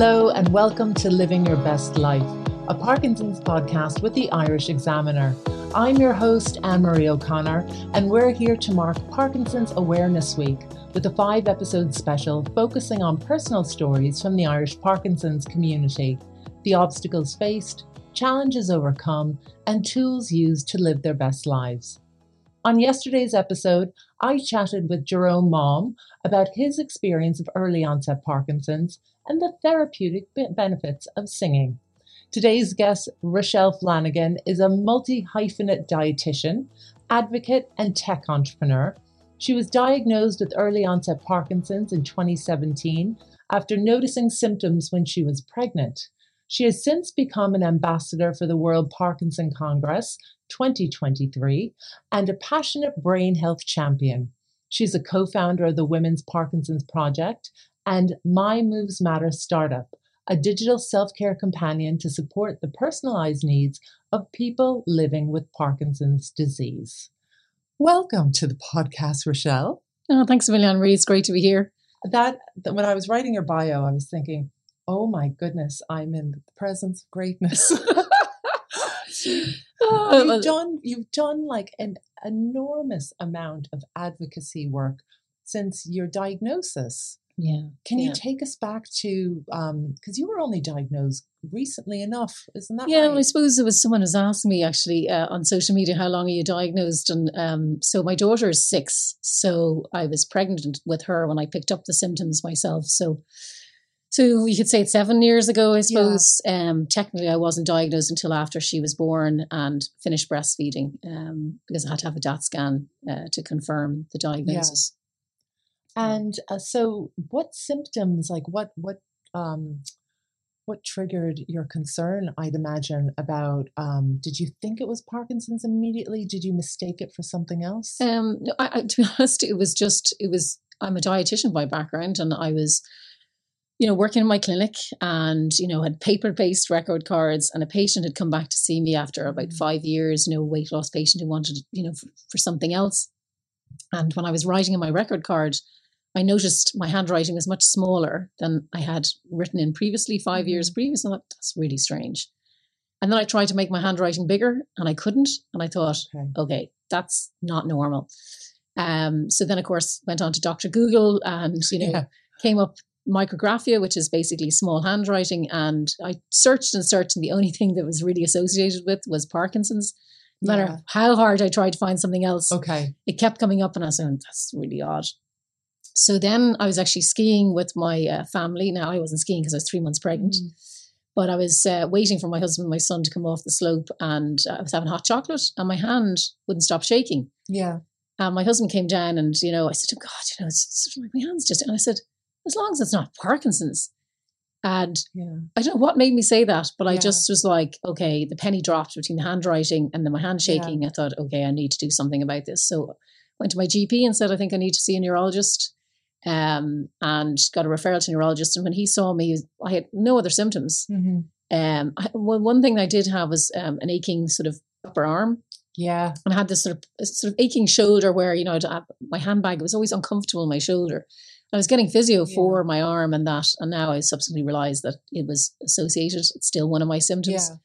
Hello, and welcome to Living Your Best Life, a Parkinson's podcast with the Irish Examiner. I'm your host, Anne Marie O'Connor, and we're here to mark Parkinson's Awareness Week with a five episode special focusing on personal stories from the Irish Parkinson's community, the obstacles faced, challenges overcome, and tools used to live their best lives. On yesterday's episode, I chatted with Jerome Mom about his experience of early onset Parkinson's and the therapeutic benefits of singing. Today's guest, Richelle Flanagan, is a multi hyphenate dietitian, advocate, and tech entrepreneur. She was diagnosed with early onset Parkinson's in 2017 after noticing symptoms when she was pregnant. She has since become an ambassador for the World Parkinson Congress 2023 and a passionate brain health champion. She's a co founder of the Women's Parkinson's Project and My Moves Matter startup, a digital self care companion to support the personalized needs of people living with Parkinson's disease. Welcome to the podcast, Richelle. Oh, thanks a million. It's great to be here. That, that when I was writing your bio, I was thinking, oh my goodness, I'm in the presence of greatness. oh, you've uh, uh, done you've done like an enormous amount of advocacy work since your diagnosis. Yeah. Can yeah. you take us back to because um, you were only diagnosed recently enough, isn't that yeah, right? well, I suppose there was someone has asked me actually uh, on social media how long are you diagnosed, and um, so my daughter is six, so I was pregnant with her when I picked up the symptoms myself. So, so you could say it's seven years ago, I suppose. Yeah. Um, technically, I wasn't diagnosed until after she was born and finished breastfeeding, um, because I had to have a DAT scan uh, to confirm the diagnosis. Yeah. And uh, so, what symptoms, like what what um, what triggered your concern? I'd imagine about. Um, did you think it was Parkinson's immediately? Did you mistake it for something else? Um, no, I, I, to be honest, it was just it was. I'm a dietitian by background, and I was, you know, working in my clinic, and you know, had paper based record cards, and a patient had come back to see me after about mm. five years. You know, weight loss patient who wanted, you know, for, for something else. And when I was writing in my record card, I noticed my handwriting was much smaller than I had written in previously, 5 mm-hmm. years previous. And I thought, that's really strange. And then I tried to make my handwriting bigger and I couldn't. And I thought, okay, okay that's not normal. Um, so then, of course, went on to Dr. Google and, you know, yeah. came up micrographia, which is basically small handwriting. And I searched and searched, and the only thing that was really associated with was Parkinson's. No matter yeah. how hard I tried to find something else, okay, it kept coming up, and I said, "That's really odd." So then I was actually skiing with my uh, family. Now I wasn't skiing because I was three months pregnant, mm. but I was uh, waiting for my husband and my son to come off the slope, and uh, I was having hot chocolate, and my hand wouldn't stop shaking. Yeah. And my husband came down, and you know, I said, "Oh God, you know, it's, it's like my hands just." And I said, "As long as it's not Parkinson's." And yeah. I don't know what made me say that, but I just was like, okay, the penny dropped between the handwriting and then my hand shaking. Yeah. I thought, okay, I need to do something about this. So I went to my GP and said, I think I need to see a neurologist um, and got a referral to a neurologist. And when he saw me, I had no other symptoms. Mm-hmm. Um, I, well, one thing I did have was um, an aching sort of upper arm. Yeah, and I had this sort of sort of aching shoulder where you know I'd have, my handbag was always uncomfortable in my shoulder. I was getting physio yeah. for my arm and that, and now I subsequently realised that it was associated. It's still one of my symptoms. Yeah.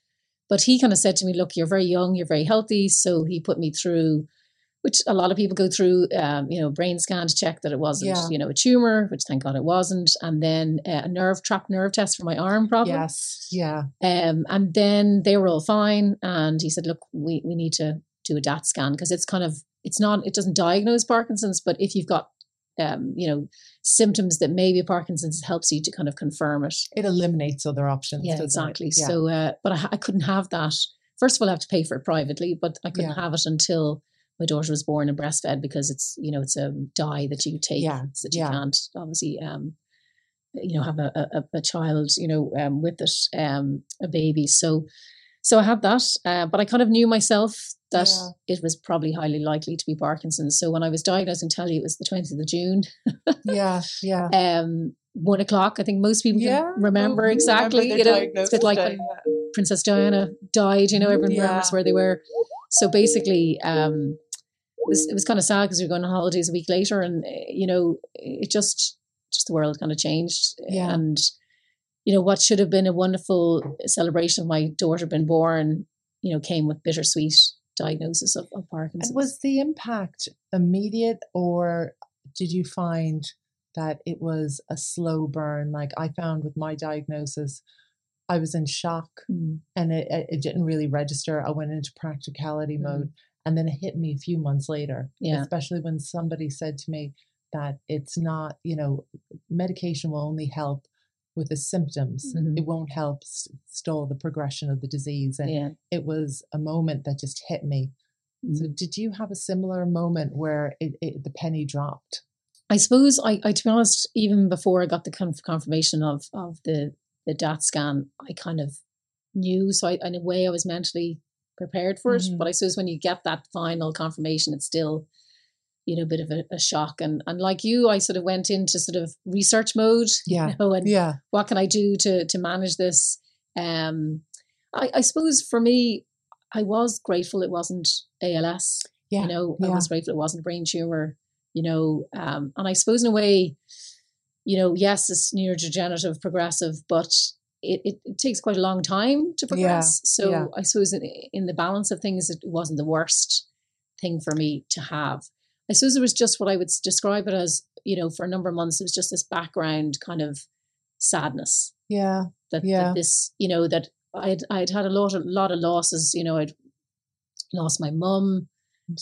But he kind of said to me, "Look, you're very young, you're very healthy." So he put me through which a lot of people go through, um, you know, brain scan to check that it wasn't, yeah. you know, a tumor, which thank God it wasn't, and then uh, a nerve trapped nerve test for my arm problem. Yes, yeah. Um, and then they were all fine, and he said, "Look, we we need to do a DAT scan because it's kind of it's not it doesn't diagnose Parkinson's, but if you've got um, you know, symptoms that maybe Parkinson's helps you to kind of confirm it. It eliminates other options. Yeah, exactly. Yeah. So, uh, but I, I, couldn't have that. First of all, I have to pay for it privately, but I couldn't yeah. have it until my daughter was born and breastfed because it's you know it's a dye that you take yeah. so that you yeah. can't obviously um you know have a, a, a child you know um, with it um a baby so so I had that uh, but I kind of knew myself that yeah. it was probably highly likely to be Parkinson's so when I was diagnosed and tell you it was the 20th of June yeah yeah um one o'clock I think most people yeah. can remember exactly remember you know it's a bit like when Princess Diana died you know everyone remembers where they were so basically um it was it was kind of sad because we were going on holidays a week later, and eh, you know, it just just the world kind of changed, yeah. and you know, what should have been a wonderful celebration of my daughter being born, you know, came with bittersweet diagnosis of, of Parkinson's. And was the impact immediate or did you find that it was a slow burn? Like I found with my diagnosis, I was in shock mm. and it, it didn't really register. I went into practicality mm. mode and then it hit me a few months later. Yeah. Especially when somebody said to me that it's not, you know, medication will only help with the symptoms. Mm-hmm. It won't help stall the progression of the disease. And yeah. it was a moment that just hit me. Mm-hmm. So, did you have a similar moment where it, it, the penny dropped? I suppose I, I, to be honest, even before I got the confirmation of of the the DAT scan, I kind of knew. So, I, in a way, I was mentally prepared for it. Mm-hmm. But I suppose when you get that final confirmation, it's still you know, a bit of a, a, shock. And and like you, I sort of went into sort of research mode. Yeah. You know, and yeah. what can I do to to manage this? Um I, I suppose for me, I was grateful it wasn't ALS. Yeah. You know, yeah. I was grateful it wasn't a brain tumor, you know. Um and I suppose in a way, you know, yes, it's neurodegenerative, progressive, but it, it, it, takes quite a long time to progress. Yeah, so yeah. I suppose in, in, the balance of things, it wasn't the worst thing for me to have. I suppose it was just what I would describe it as, you know, for a number of months, it was just this background kind of sadness. Yeah. That, yeah. that this, you know, that I'd, I'd had a lot of, lot of losses, you know, I'd lost my mum,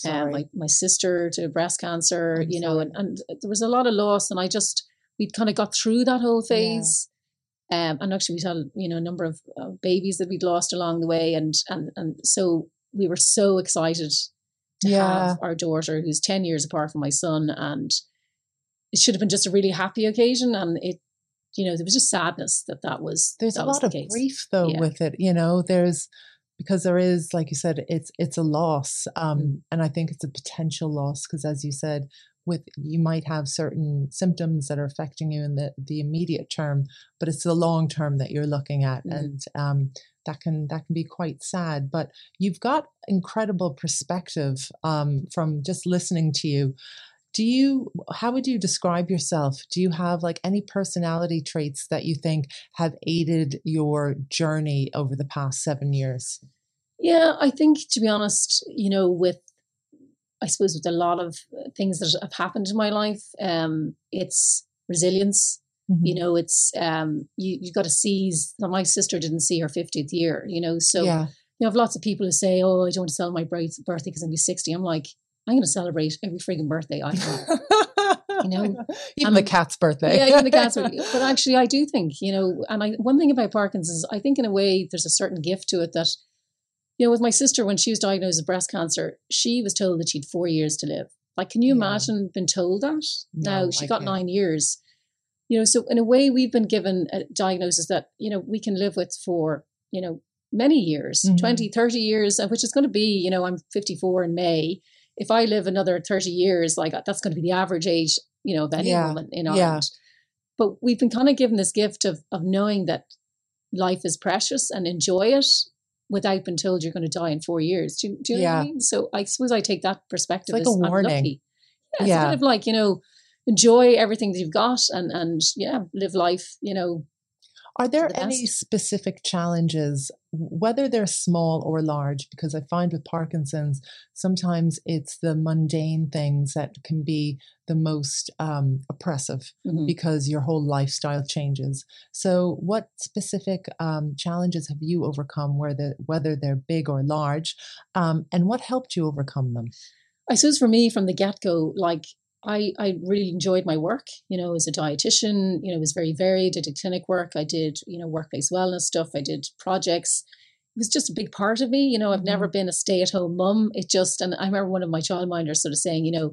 um, my, my sister to breast cancer, I'm you know, and, and there was a lot of loss and I just, we'd kind of got through that whole phase. Yeah. Um, and actually we had, you know, a number of uh, babies that we'd lost along the way. And, and, and so we were so excited to yeah. have our daughter who's 10 years apart from my son and it should have been just a really happy occasion and it you know there was just sadness that that was there's that a lot of case. grief though yeah. with it you know there's because there is like you said it's it's a loss um mm. and i think it's a potential loss because as you said with you might have certain symptoms that are affecting you in the the immediate term but it's the long term that you're looking at mm. and um that can that can be quite sad but you've got incredible perspective um, from just listening to you. Do you how would you describe yourself? Do you have like any personality traits that you think have aided your journey over the past seven years? Yeah i think to be honest you know with i suppose with a lot of uh, things that have happened in my life um, it's resilience Mm-hmm. You know, it's um, you you got to seize. My sister didn't see her fiftieth year. You know, so yeah. you have lots of people who say, "Oh, I don't want to celebrate my birthday because I'm gonna be 60." I'm like, I'm going to celebrate every freaking birthday I have. you know, even the cat's birthday. yeah, even the cat's birthday. But actually, I do think you know, and I one thing about Parkinson's is I think in a way there's a certain gift to it that. You know, with my sister, when she was diagnosed with breast cancer, she was told that she'd four years to live. Like, can you imagine being told that? No, now she I got can't. nine years you know so in a way we've been given a diagnosis that you know we can live with for you know many years mm-hmm. 20 30 years which is going to be you know i'm 54 in may if i live another 30 years like that's going to be the average age you know of any yeah. woman in ireland yeah. but we've been kind of given this gift of of knowing that life is precious and enjoy it without being told you're going to die in four years. Do, do you know yeah. what i mean? So i suppose i take that perspective it's like as, a warning. yeah, it's kind of like you know enjoy everything that you've got and and yeah live life you know are there the any specific challenges whether they're small or large because i find with parkinson's sometimes it's the mundane things that can be the most um, oppressive mm-hmm. because your whole lifestyle changes. So what specific um, challenges have you overcome whether whether they're big or large um, and what helped you overcome them? I suppose for me from the get go, like I, I really enjoyed my work, you know, as a dietitian, you know, it was very varied. I did clinic work, I did, you know, workplace wellness stuff, I did projects. It was just a big part of me. You know, I've mm-hmm. never been a stay at home mum. It just, and I remember one of my childminders sort of saying, you know,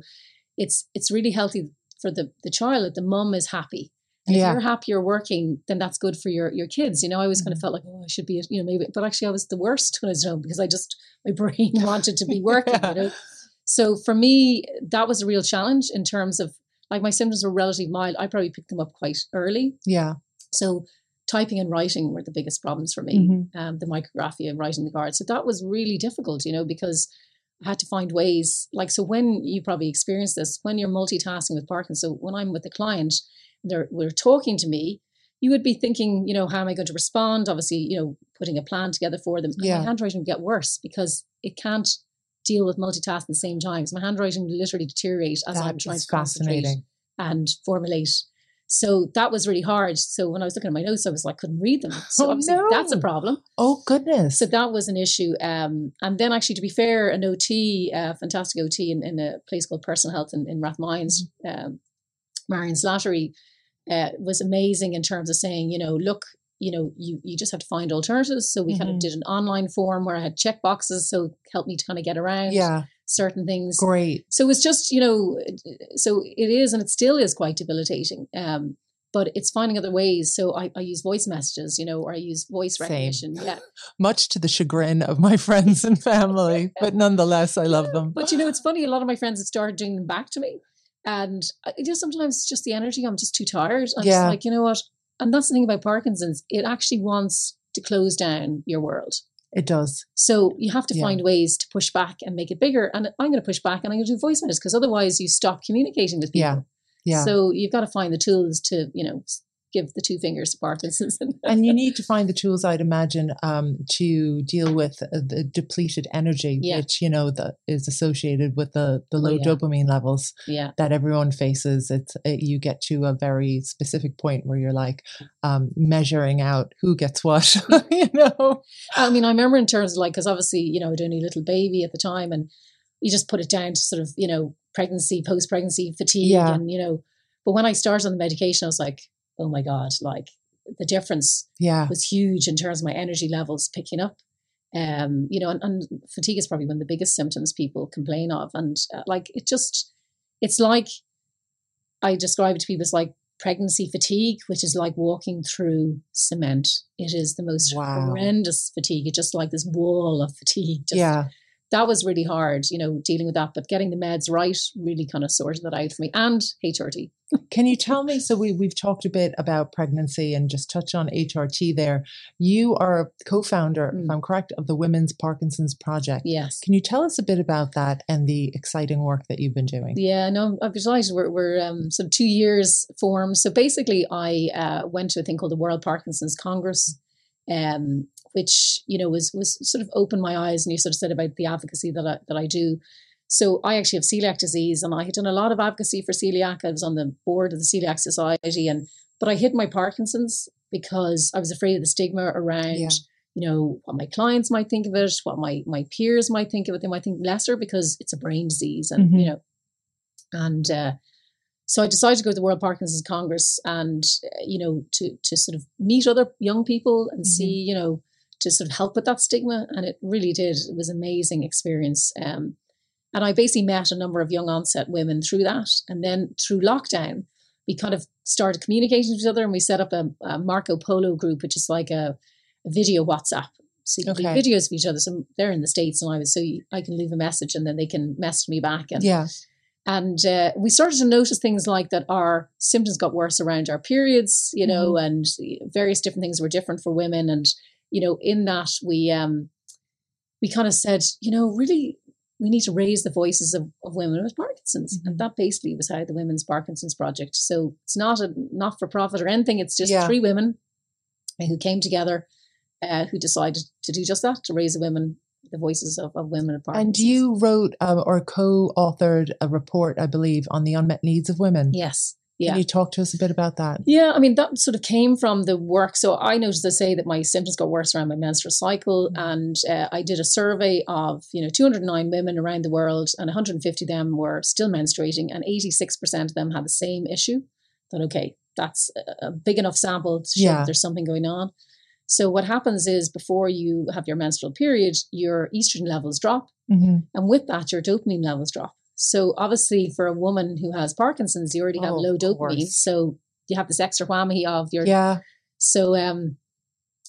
it's it's really healthy for the, the child that the mum is happy. And yeah. if you're happier working, then that's good for your your kids. You know, I always mm-hmm. kind of felt like, oh, I should be, you know, maybe, but actually I was the worst when I was home because I just, my brain wanted to be working, you know. So for me, that was a real challenge in terms of like my symptoms were relatively mild. I probably picked them up quite early. Yeah. So typing and writing were the biggest problems for me. Mm-hmm. Um, the micrographia, and writing the cards. So that was really difficult, you know, because I had to find ways. Like so, when you probably experience this, when you're multitasking with Parkinson's. So when I'm with a client, they're we're talking to me. you would be thinking, you know, how am I going to respond? Obviously, you know, putting a plan together for them. Yeah. My handwriting would get worse because it can't deal with multitasking at the same time. So my handwriting literally deteriorate as I'm trying to concentrate and formulate. So that was really hard. So when I was looking at my notes, I was like, couldn't read them. So Oh, obviously that's a problem. Oh goodness. So that was an issue. Um, and then actually, to be fair, an OT, uh, fantastic OT in, in a place called Personal Health in, in Rathmines, um, Marion Slattery, uh, was amazing in terms of saying, you know, look, you know, you, you just have to find alternatives. So we kind Mhm. of did an online form where I had check boxes, so it helped me to kind of get around yeah, certain things. great. So it was just, you know, so it is, and it still is quite debilitating. Um, but it's finding other ways. So I, I use voice messages, you know, or I use voice Same. recognition. Yeah. Much to the chagrin of my friends and family, but nonetheless, I love them. But you know, it's funny. A lot of my friends have started doing them back to me, and I- it just sometimes it's just the energy. I'm just too tired. I'm Yeah. just like, you know what? And that's the thing about Parkinson's. It actually wants to close down your world. It does. So you have to Yeah. find ways to push back and make it bigger. And I'm going to push back and I'm going to do voice messages because otherwise you stop communicating with people. Yeah. Yeah. So you've got to find the tools to, you know, give the two fingers to Parkinson's. and you need to find the tools, I'd imagine, um, to deal with uh, the depleted energy, Yeah. which you know that is associated with the the Oh, low yeah. dopamine levels yeah. that everyone faces. It's it, you get to a very specific point where you're like um, measuring out who gets what, you know. I mean, I remember in terms of like, because obviously, you know, I'd only a little baby at the time, and you just put it down to sort of, you know, pregnancy, post pregnancy fatigue, and you know. But when I started on the medication, I was like, oh my god, like the difference Yeah, was huge in terms of my energy levels picking up. Um, you know, and, and fatigue is probably one of the biggest symptoms people complain of, and uh, like it just, it's like I describe it to people as like pregnancy fatigue, which is like walking through cement. It is the most Wow. horrendous fatigue. It's just like this wall of fatigue. Just, yeah. that was really hard, you know, dealing with that. But getting the meds right really kind of sorted that out for me. And HRT. Can you tell me? So we we've talked a bit about pregnancy and just touch on HRT there. You are co-founder, if Mm. I'm correct, of the Women's Parkinson's Project. Yes. Can you tell us a bit about that and the exciting work that you've been doing? Yeah, no, I'm delighted. We're, we're um, sort of two years form. So basically, I uh, went to a thing called the World Parkinson's Congress, um, which you know was was sort of opened my eyes, and you sort of said about the advocacy that I, that I do. So I actually have celiac disease, and I had done a lot of advocacy for celiac. I was on the board of the Celiac Society, and but I hid my Parkinson's because I was afraid of the stigma around. Yeah. You know what my clients might think of it, what my my peers might think of it. They might think lesser because it's a brain disease, and Mhm. you know, and uh, so I decided to go to the World Parkinson's Congress and uh, you know to to sort of meet other young people and Mhm. see you know to sort of help with that stigma, and it really did. It was an amazing experience. Um, and I basically met a number of young onset women through that, and then through lockdown, we kind of started communicating with each other, and we set up a, a Marco Polo group, which is like a, a video WhatsApp. So you can Okay. leave videos of each other. So they're in the states, and I was so I can leave a message, and then they can message me back, and Yeah. and uh, we started to notice things like that our symptoms got worse around our periods, you know, and various different things were different for women. And, you know, in that we um we kind of said, you know, really we need to raise the voices of, of women with Parkinson's. Mhm. And that basically was how the Women's Parkinson's Project. So it's not a not for profit or anything. It's just Yeah. three women who came together uh, who decided to do just that, to raise the women, the voices of, of women with Parkinson's. And you wrote um, or co-authored a report, I believe, on the unmet needs of women. Yes. Yeah. Can you talk to us a bit about that? Yeah, I mean that sort of came from the work. So I noticed I say that my symptoms got worse around my menstrual cycle, Mhm. and uh, I did a survey of you know 209 women around the world, and 150 of them were still menstruating, and 86 percent of them had the same issue. Thought okay, that's a- big enough sample to show Yeah. there's something going on. So what happens is before you have your menstrual period, your estrogen levels drop, Mm-hmm. and with that, your dopamine levels drop. So obviously, for a woman who has Parkinson's, you already have Oh, low dopamine. So you have this extra whammy of your Yeah. so um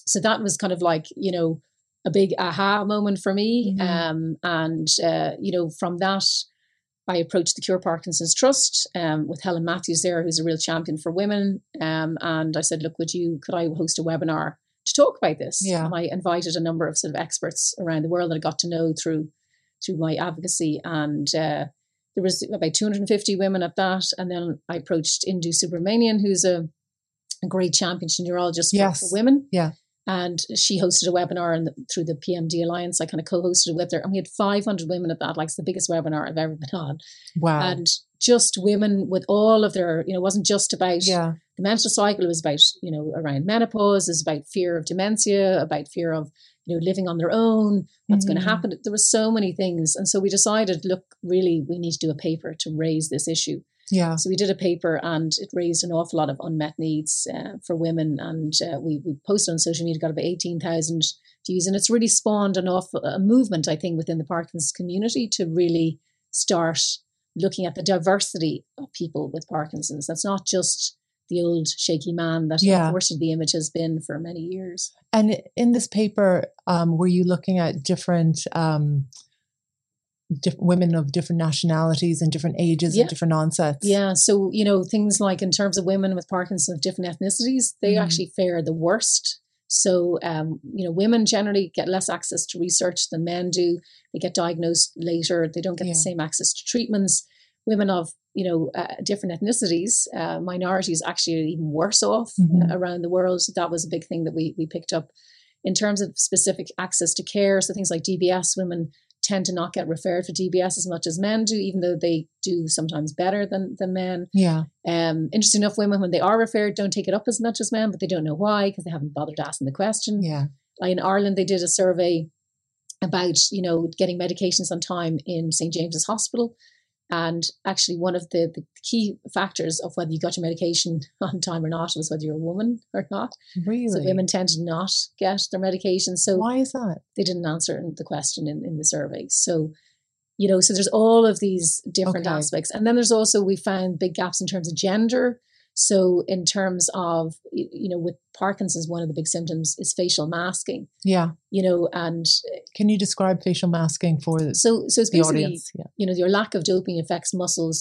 so that was kind of like, you know, a big aha moment for me. Mhm. Um and uh, you know, from that I approached the Cure Parkinson's Trust um, with Helen Matthews there, who's a real champion for women. Um, and I said, look, would you, could I host a webinar to talk about this? Yeah. And I invited a number of sort of experts around the world that I got to know through through my advocacy. And uh, there was about 250 women at that. And then I approached Indu Subramanian, who's a a great champion neurologist for, Yes. for women. Yeah. And she hosted a webinar and through the PMD Alliance. I kind of co-hosted it with her, and we had 500 women at that. Like it's the biggest webinar I've ever been on, Wow. and just women with all of their, you know, it wasn't just about yeah. the menstrual cycle. It was about, you know, around menopause. It was about fear of dementia, about fear of, you know, living on their own. What's going Mhm. to happen? There were so many things, and so we decided, look, really, we need to do a paper to raise this issue. Yeah. So we did a paper, and it raised an awful lot of unmet needs uh, for women. And uh, we we posted on social media, got about eighteen thousand views, and it's really spawned an awful a movement, I think, within the Parkinson's community to really start looking at the diversity of people with Parkinson's. That's not just the old shaky man that Yeah. unfortunately the image has been for many years. And in this paper, um, were you looking at different um, diff- women of different nationalities and different ages Yeah. and different onsets? Yeah. So, you know, things like in terms of women with Parkinson's of different ethnicities, they Mhm. actually fare the worst. So, um, you know, women generally get less access to research than men do. They get diagnosed later. They don't get Yeah. the same access to treatments. Women of, you know, uh, different ethnicities, uh, minorities actually are even worse off uh, around the world. So that was a big thing that we, we picked up. In terms of specific access to care, so things like DBS, women tend to not get referred for DBS as much as men do, even though they do sometimes better than, than men. Yeah. Um, interesting enough, women, when they are referred, don't take it up as much as men, but they don't know why because they haven't bothered asking the question. Yeah. Like in Ireland, they did a survey about, you know, getting medications on time in St. James's Hospital. And actually, one of the, the key factors of whether you got your medication on time or not was whether you're a woman or not. Really? So women tend to not get their medication. So Why is that? they didn't answer the question in, in the survey. So, you know, so there's all of these different Okay. aspects. And then there's also, we found big gaps in terms of gender. So, in terms of, you know, with Parkinson's, one of the big symptoms is facial masking, Yeah. you know, and Can you describe facial masking for the, so, so it's basically, audience? Yeah. you know, your lack of dopamine affects muscles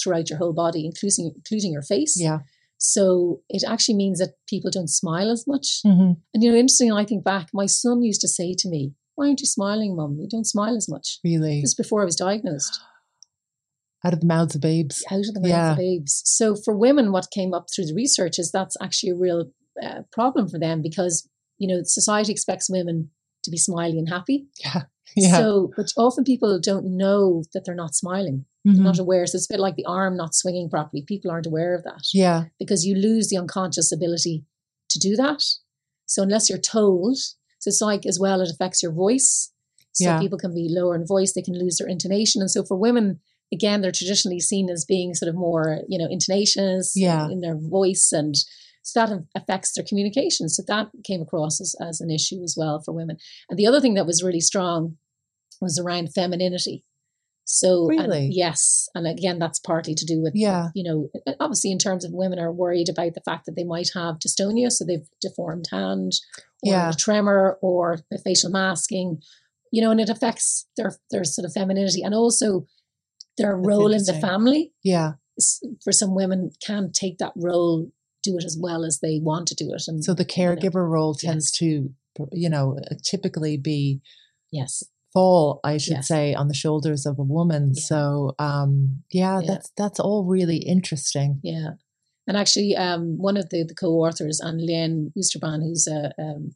throughout your whole body, including, including your face. Yeah. So, it actually means that people don't smile as much. hmm And, you know, interesting, I think back, my son used to say to me, Why aren't you smiling, mum? You don't smile as much. Really? This is before I was diagnosed, Out of the mouths of babes. out of the mouth Yeah. of babes. So for women, what came up through the research is that's actually a real uh, problem for them because you know society expects women to be smiley and happy. Yeah. Yeah. So, but often people don't know that they're not smiling, Mhm. not aware. So it's a bit like the arm not swinging properly. People aren't aware of that yeah. because you lose the unconscious ability to do that. So unless you're told, so it's like as well, it affects your voice. So Yeah. people can be lower in voice, they can lose their intonation. And so for women, again, they're traditionally seen as being sort of more, you know, intonations Yeah. in their voice. And so that affects their communication. So that came across as, as an issue as well for women. And the other thing that was really strong was around femininity. So and Really? yes, and again, that's partly to do with Yeah. you know, uh, obviously in terms of women are worried about the fact that they might have dystonia, so they've deformed hand, or Yeah. a tremor, or facial masking, you know, and it affects their their sort of femininity and also their That's role in the family. Yeah. For some women, can't take that role, do it as well as they want to do it, and So the caregiver role tends Yes. to, you know, typically be yes, fall, I should Yes. say, on the shoulders of a woman. Yeah. So, um, yeah, Yeah. that's that's all really interesting. yeah. And actually, um, one of the, the co-authors, Annelien Oosterbaan, who's a um,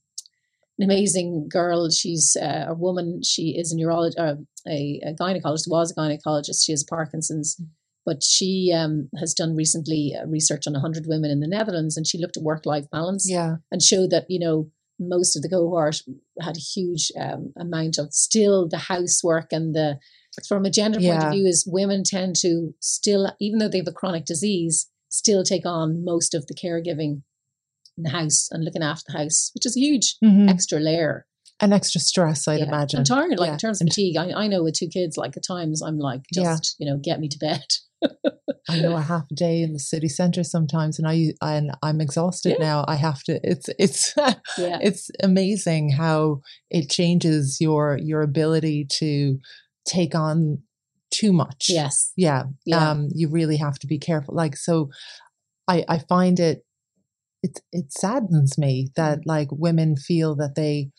an amazing girl. She's uh, a woman. She is a neurologist, uh, a, a gynecologist. Was a gynecologist. She has Parkinson's, but she um, has done recently uh, research on 100 women in the Netherlands, and she looked at work-life balance Yeah, and showed that you know most of the cohort had a huge um, amount of still the housework and the from a gender point of view is women tend to still even though they have a chronic disease still take on most of the caregiving in the house and looking after the house which is a huge Mhm. extra layer and extra stress, I'd Yeah. imagine. I'm tired like Yeah. in terms of fatigue I, I know with two kids like at times I'm like Yeah. just you know get me to bed I know a half a day in the city centre sometimes, and I and I'm exhausted Yeah. now. I have to. It's it's yeah it's amazing how it changes your your ability to take on too much. yes yeah, yeah um you really have to be careful like so i i find it it it saddens me that Mm-hmm. like women feel that they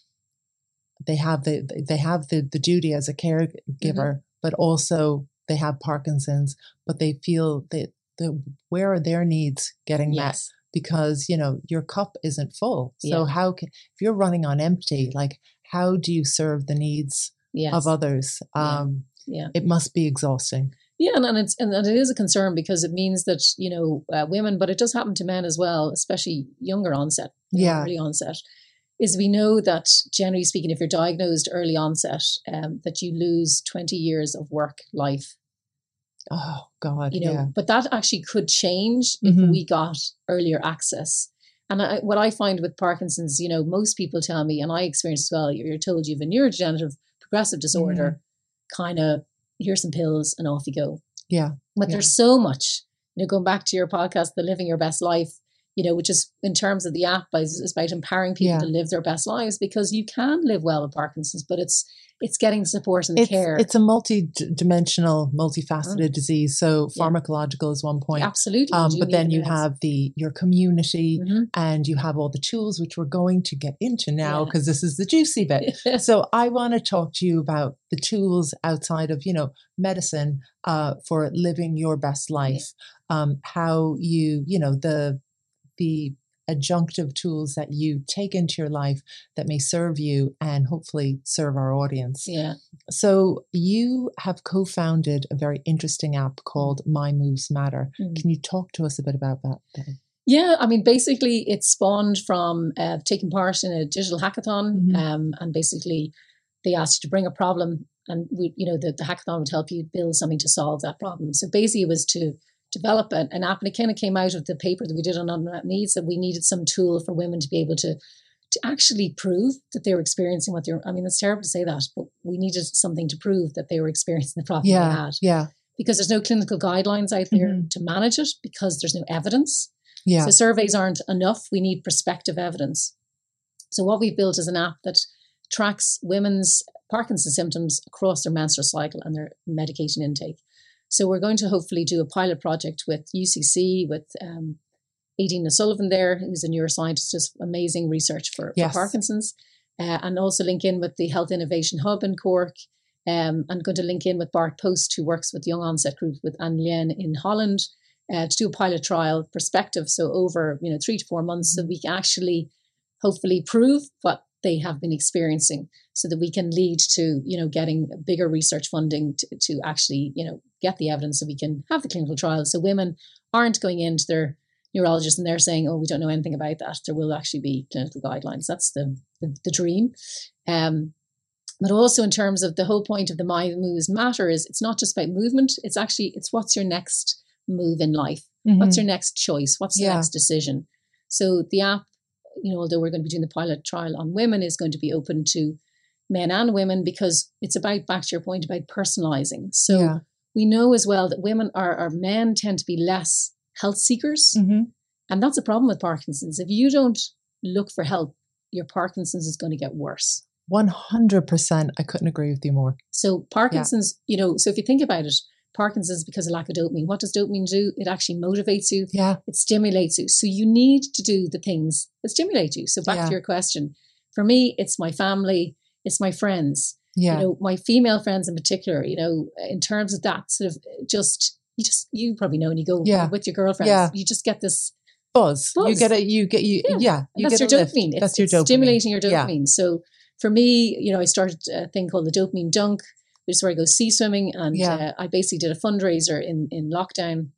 they have the they have the the duty as a caregiver Mm-hmm. but also they have parkinson's but they feel that the where are their needs getting met because you know your cup isn't full. So Yeah. how can if you're running on empty, like how do you serve the needs Yes. of others? Yeah. Um, Yeah. it must be exhausting. Yeah, and, and it's and it is a concern because it means that you know uh, women, but it does happen to men as well, especially younger onset, you know, Yeah. early onset. Is we know that generally speaking, if you're diagnosed early onset, um, that you lose twenty years of work life. Oh God, You know, yeah, but that actually could change if Mhm. we got earlier access. And I, what I find with Parkinson's, you know, most people tell me, and I experience as well. You're, you're told you have a neurodegenerative progressive disorder, kind of here's some pills and off you go. yeah, But Yeah. there's so much, you know, going back to your podcast, the living your best life, you know, which is in terms of the app is, is about empowering people Yeah. to live their best lives because you can live well with Parkinson's, but it's it's getting support and the it's care. it's a multi-dimensional, multifaceted disease. So Mm. Yeah. pharmacological is one point. Absolutely. Um, but then you have the your community Mhm. and you have all the tools which we're going to get into now Yeah. because this is the juicy bit. so I want to talk to you about the tools outside of you know medicine uh, for living your best life. Um, how you you know the the adjunctive tools that you take into your life that may serve you and hopefully serve our audience. yeah. So you have co-founded a very interesting app called My Moves Matter. Mm. Can you talk to us a bit about that? Ben? Yeah, I mean, basically, it spawned from uh, taking part in a digital hackathon, Mhm. um, and basically, they asked you to bring a problem, and we, you know, the, the hackathon would help you build something to solve that problem. So basically, it was to develop app, and it kind of came out of the paper that we did on unmet needs that we needed some tool for women to be able to to actually prove that they were experiencing what they're. I mean, it's terrible to say that, but we needed something to prove that they were experiencing the problem they Yeah, had yeah, because there's no clinical guidelines out there Mhm. to manage it because there's no evidence. yeah. So surveys aren't enough. We need prospective evidence. So what we've built is an app that tracks women's Parkinson's symptoms across their menstrual cycle and their medication intake. So we're going to hopefully do a pilot project with UCC, with um, Aideen O'Sullivan there, who's a neuroscientist, just amazing research for, Yes. for Parkinson's, uh, and also link in with the Health Innovation Hub in Cork. Um, I'm going to link in with Bart Post, who works with Young Onset Group with Annelien in Holland, uh, to do a pilot trial perspective. So over you know three to four months, so we can actually hopefully prove what they have been experiencing, so that we can lead to you know getting bigger research funding to, to actually you know get the evidence so we can have the clinical trials. So women aren't going into their neurologist and they're saying, "Oh, we don't know anything about that." There will actually be clinical guidelines. That's the the, the dream. Um, but also in terms of the whole point of the my moves matter is it's not just about movement. It's actually it's what's your next move in life. What's your next choice? What's the Mm-hmm. Yeah. next decision? So the app, you know, although we're going to be doing the pilot trial on women, is going to be open to men and women because it's about back to your point about personalizing. So yeah. we know as well that women are, or men tend to be less health seekers. Mhm. And that's a problem with Parkinson's. If you don't look for help, your Parkinson's is going to get worse. 100%. I couldn't agree with you more. So Parkinson's, you know, so if you think about it, Parkinson's because of lack of dopamine. What does dopamine do? It actually motivates you. Yeah. It stimulates you. So you need to do the things that stimulate you. So back Yeah. to your question. For me, it's my family, it's my friends. Yeah. You know, my female friends in particular, you know, in terms of that sort of uh, just you just you probably know when you go Yeah. with your girlfriends, Yeah. you just get this buzz. You get it. You get you. Yeah. Yeah. you that's your dopamine. It's, That's your it's dopamine. stimulating your dopamine. So for me, you know, I started a thing called the dopamine dunk, which is where I go sea swimming, and Yeah. uh, I basically did a fundraiser in in lockdown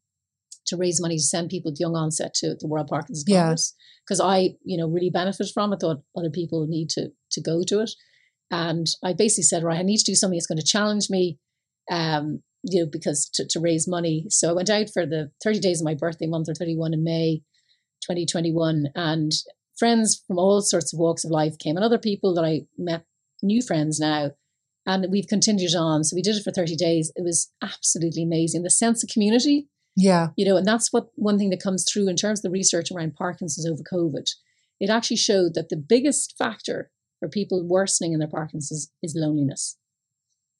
to raise money to send people with young onset to the World Parkinson's Yeah. Congress because I, you know, really benefited from it. Thought other people need to to go to it, and I basically said, right, I need to do something that's going to challenge me. Um, you know, because to, to raise money. So I went out for the 30 days of my birthday month or 31 in May 2021 and friends from all sorts of walks of life came and other people that I met, new friends now. And we've continued on. So we did it for 30 days. It was absolutely amazing. The sense of community, Yeah. you know, and that's what one thing that comes through in terms of the research around Parkinson's over COVID. It actually showed that the biggest factor for people worsening in their Parkinson's is loneliness.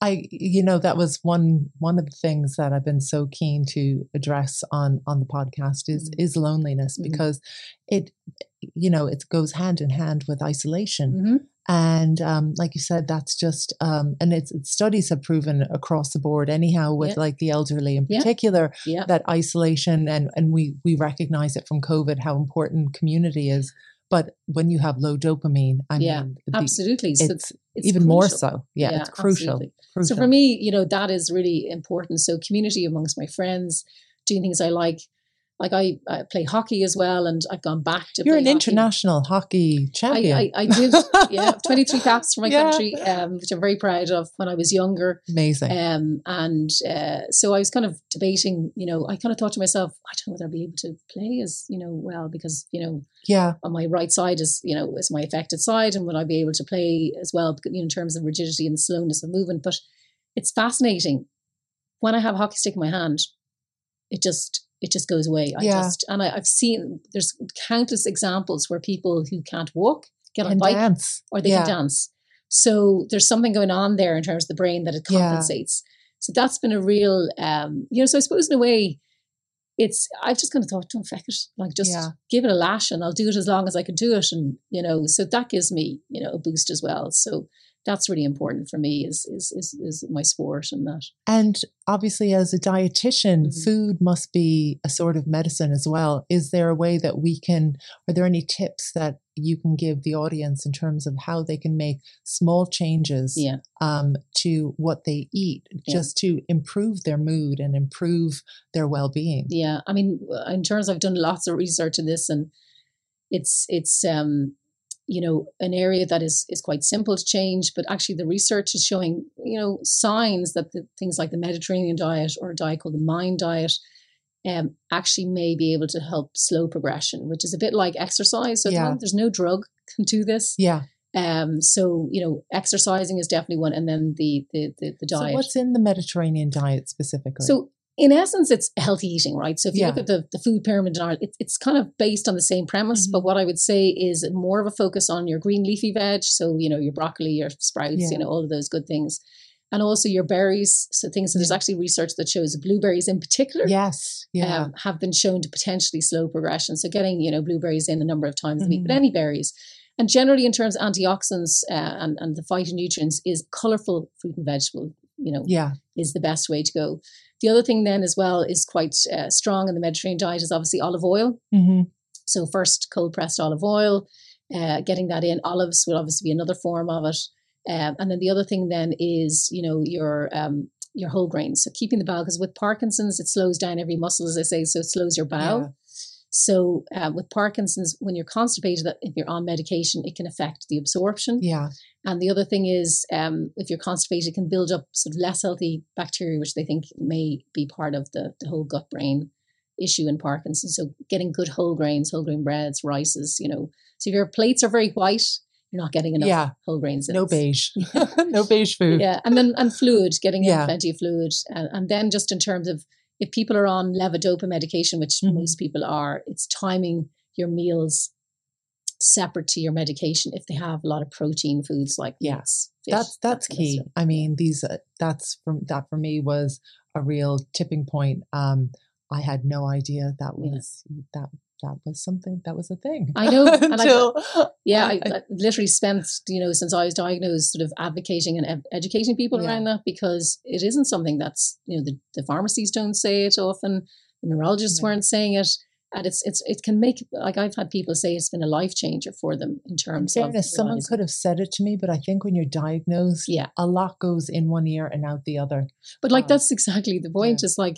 I, you know, that was one one of the things that I've been so keen to address on on the podcast is Mhm. is loneliness Mhm. because it, you know, it goes hand in hand with isolation. Mhm. And um, like you said, that's just um, and it's, it's studies have proven across the board. Anyhow, with Yeah. like the elderly in Yeah. particular, Yeah. that isolation and and we we recognize it from COVID how important community is. But when you have low dopamine, I Yeah, mean, the- Absolutely. So it's, it's even more so. Yeah, it's crucial. crucial. So for me, you know, that is really important. So community amongst my friends, doing things I like. Like I, I play hockey as well, and I've gone back to. You're an hockey. international hockey champion. I, I, I did, yeah, 23 caps for my Yeah. country, um, which I'm very proud of when I was younger. Amazing. Um, and uh, so I was kind of debating, you know, I kind of thought to myself, I don't know whether I'll be able to play as, you know, well, because, you know, yeah, on my right side is, you know, is my affected side, and would I be able to play as well, you know, in terms of rigidity and slowness of movement. But it's fascinating. When I have a hockey stick in my hand, it just it just goes away. I Yeah. just and I, I've seen there's countless examples where people who can't walk get on bike dance. or they yeah. can dance. So there's something going on there in terms of the brain that it Yeah. compensates. So that's been a real, um, you know. So I suppose in a way, it's I've just kind of thought, don't feck it, like just Yeah. give it a lash, and I'll do it as long as I can do it, and you know. So that gives me, you know, a boost as well. So that's really important for me is is is, is my sport and that. And obviously, as a dietitian, Mhm. food must be a sort of medicine as well. Is there a way that we can, are there any tips that you can give the audience in terms of how they can make small changes Yeah. um, to what they eat Yeah. just to improve their mood and improve their well being? Yeah, I mean, in terms, I've done lots of research in this, and it's it's um, you know an area that is is quite simple to change, but actually the research is showing you know signs that the things like the Mediterranean diet or a diet called the Mind diet. Um, actually may be able to help slow progression, which is a bit like exercise. So at the there's no drug can do this. Yeah. Um, so you know, exercising is definitely one, and then the the the, the So, diet. what's in the Mediterranean diet specifically? So in essence, it's healthy eating, right? So if you look at the, the food pyramid in Ireland, it, it's kind of based on the same premise. But Mhm. what I would say is more of a focus on your green leafy veg. So, you know, your broccoli, your sprouts, Yeah. you know, all of those good things. And also your berries. So things, so there's actually research that shows blueberries in particular yes. Yeah. um, have been shown to potentially slow progression. So getting, you know, blueberries in a number of times a week, but Mhm. any berries. And generally in terms of antioxidants uh, and, and the phytonutrients is colourful fruit and vegetable, you know, yeah. is the best way to go. The other thing then as well is quite uh, strong in the Mediterranean diet is obviously olive oil. hmm So first cold pressed olive oil, uh, getting that in. Olives will obviously be another form of it. Um, and then the other thing then is you know your um, your whole grains. So keeping the bowel because with Parkinson's it slows down every muscle as I say, so it slows your bowel. So uh, with Parkinson's, when you're constipated, if you're on medication, it can affect the absorption. Yeah. And the other thing is, um, if you're constipated, it can build up sort of less healthy bacteria, which they think may be part of the, the whole gut brain issue in Parkinson's. So getting good whole grains, whole grain breads, rices, you know. So if your plates are very white, you're not getting enough Yeah. whole grains. in No beige. no beige food. Yeah, and then and fluid, getting Yeah. in plenty of fluid, and, and then just in terms of if people are on levodopa medication, which Mhm. most people are, it's timing your meals separate to your medication if they have a lot of protein foods like Yeah. meats. fish, that's that that's key. I mean, these uh, that's from that for me was a real tipping point. Um, I had no idea that Yeah. was that that was something that was a thing. I know, and I- Yeah, I- I, literally spent you know since I was diagnosed, sort of advocating and ed- educating people Yeah. around that because it isn't something that's you know the, the pharmacies don't say it often, the neurologists No. weren't saying it, and it's it's it can make like I've had people say it's been a life changer for them in in terms fairness, of someone could have said it to me, but I think when you're diagnosed, yeah, a lot goes in one ear and out the other. but like um, that's exactly the point. Is like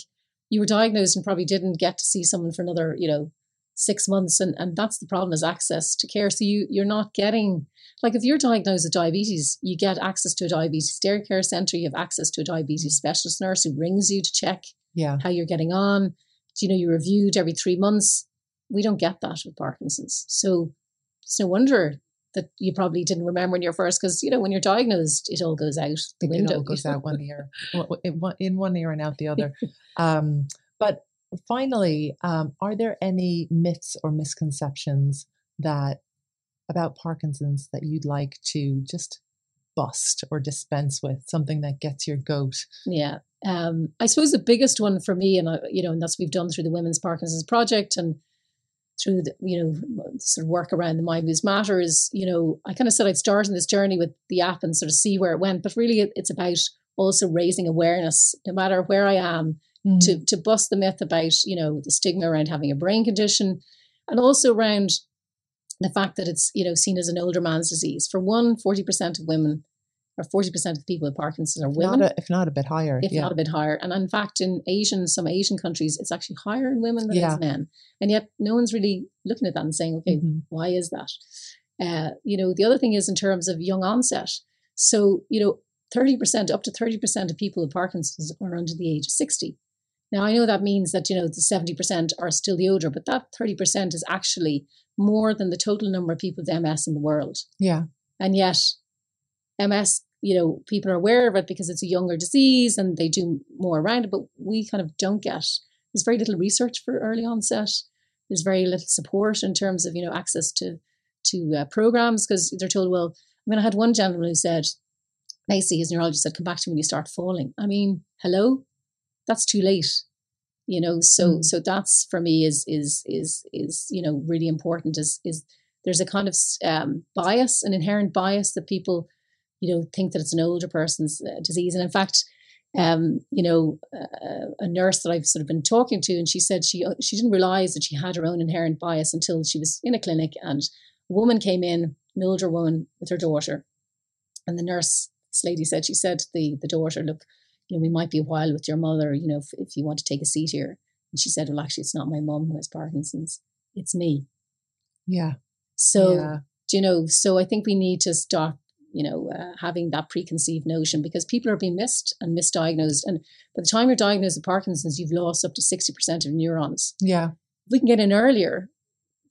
you were diagnosed and probably didn't get to see someone for another you know six months, and and that's the problem is access to care. So you you're not getting like if you're diagnosed with diabetes, you get access to a diabetes dairy care center. You have access to a diabetes specialist nurse who rings you to check Yeah. how you're getting on. Do you know, you're reviewed every three months. We don't get that with Parkinson's. So it's no wonder that you probably didn't remember in your first, because, you know, when you're diagnosed, it all goes out the It window. all goes out one ear, in one- in one ear and out the other. Um, but finally, um, are there any myths or misconceptions that about Parkinson's that you'd like to just bust or dispense with? Something that gets your goat? Yeah. Um, I suppose the biggest one for me, and you know, and that's what we've done through the Women's Parkinson's Project and through the you know sort of work around the My Moves Matter is you know I kind of said I'd start in this journey with the app and sort of see where it went, but really it's about also raising awareness, no matter where I am, mm. to to bust the myth about you know the stigma around having a brain condition, and also around the fact that it's you know seen as an older man's disease. For one, forty percent of women or 40% of people with Parkinson's are women. Not a, if not a bit higher. If yeah. not a bit higher. And in fact, in Asian, some Asian countries, it's actually higher in women than yeah. men. And yet no one's really looking at that and saying, okay, mm-hmm. why is that? Uh, you know, the other thing is in terms of young onset. So, you know, 30%, up to 30% of people with Parkinson's are under the age of 60. Now, I know that means that, you know, the 70% are still the older, but that 30% is actually more than the total number of people with MS in the world. Yeah. And yet, MS, you know, people are aware of it because it's a younger disease and they do more around it, but we kind of don't get, there's very little research for early onset. There's very little support in terms of, you know, access to, to uh, programs because they're told, well, I mean, I had one gentleman who said, Macy, his neurologist said, come back to me when you start falling. I mean, hello? That's too late. You know, so mm. so that's for me is is is is you know really important. Is is there's a kind of um, bias, an inherent bias that people you know, think that it's an older person's uh, disease. And in fact, um, you know, uh, a nurse that I've sort of been talking to, and she said she uh, she didn't realize that she had her own inherent bias until she was in a clinic, and a woman came in, an older woman with her daughter, and the nurse, this lady said, she said to the the daughter, look, you know, we might be a while with your mother, you know, if, if you want to take a seat here. And she said, well, actually, it's not my mum who has Parkinson's, it's me. Yeah. So, yeah. you know, so I think we need to stop you know, uh, having that preconceived notion because people are being missed and misdiagnosed. And by the time you're diagnosed with Parkinson's, you've lost up to 60% of neurons. Yeah. If we can get in earlier,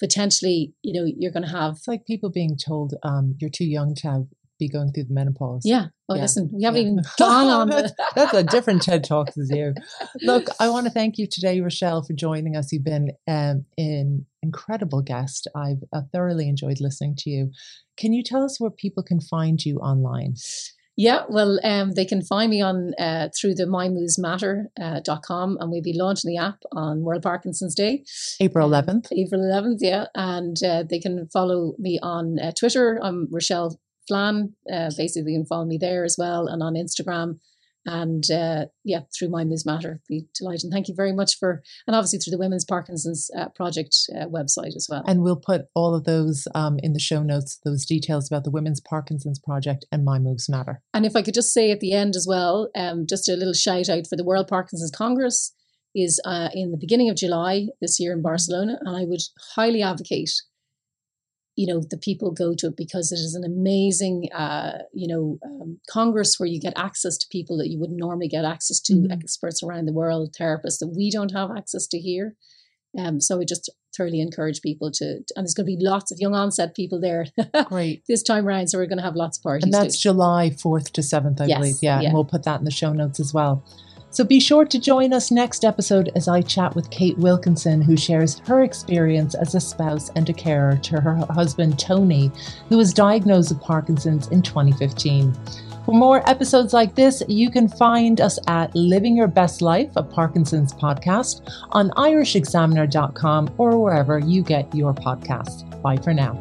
potentially, you know, you're going to have. It's like people being told um, you're too young to have be going through the menopause. Yeah. Oh, yeah. listen, we haven't yeah. even gone on the. That's a different TED Talk as you. Look, I want to thank you today, Richelle, for joining us. You've been um, an incredible guest. I've uh, thoroughly enjoyed listening to you. Can you tell us where people can find you online? Yeah, well, um, they can find me on uh, through the mymovesmatter.com uh, dot com and we'll be launching the app on World Parkinson's Day. April 11th. April 11th, yeah. And uh, they can follow me on uh, Twitter. I'm Richelle Flan. Uh, basically, you can follow me there as well and on Instagram. And uh, yeah, through My Moves Matter, be delighted. And thank you very much for, and obviously through the Women's Parkinson's uh, Project uh, website as well. And we'll put all of those um, in the show notes, those details about the Women's Parkinson's Project and My Moves Matter. And if I could just say at the end as well, um, just a little shout out for the World Parkinson's Congress is uh, in the beginning of July this year in Barcelona. And I would highly advocate you know the people go to it because it is an amazing uh, you know um, congress where you get access to people that you wouldn't normally get access to mm-hmm. experts around the world therapists that we don't have access to here. Um, so we just thoroughly encourage people to and there's going to be lots of young onset people there. Great. This time around so we're going to have lots of parties and that's too. july 4th to 7th i yes, believe. Yeah, yeah and we'll put that in the show notes as well so be sure to join us next episode as I chat with Kate Wilkinson, who shares her experience as a spouse and a carer to her husband Tony, who was diagnosed with Parkinson's in 2015. For more episodes like this, you can find us at Living Your Best Life, a Parkinson's podcast, on irishexaminer.com or wherever you get your podcasts. Bye for now.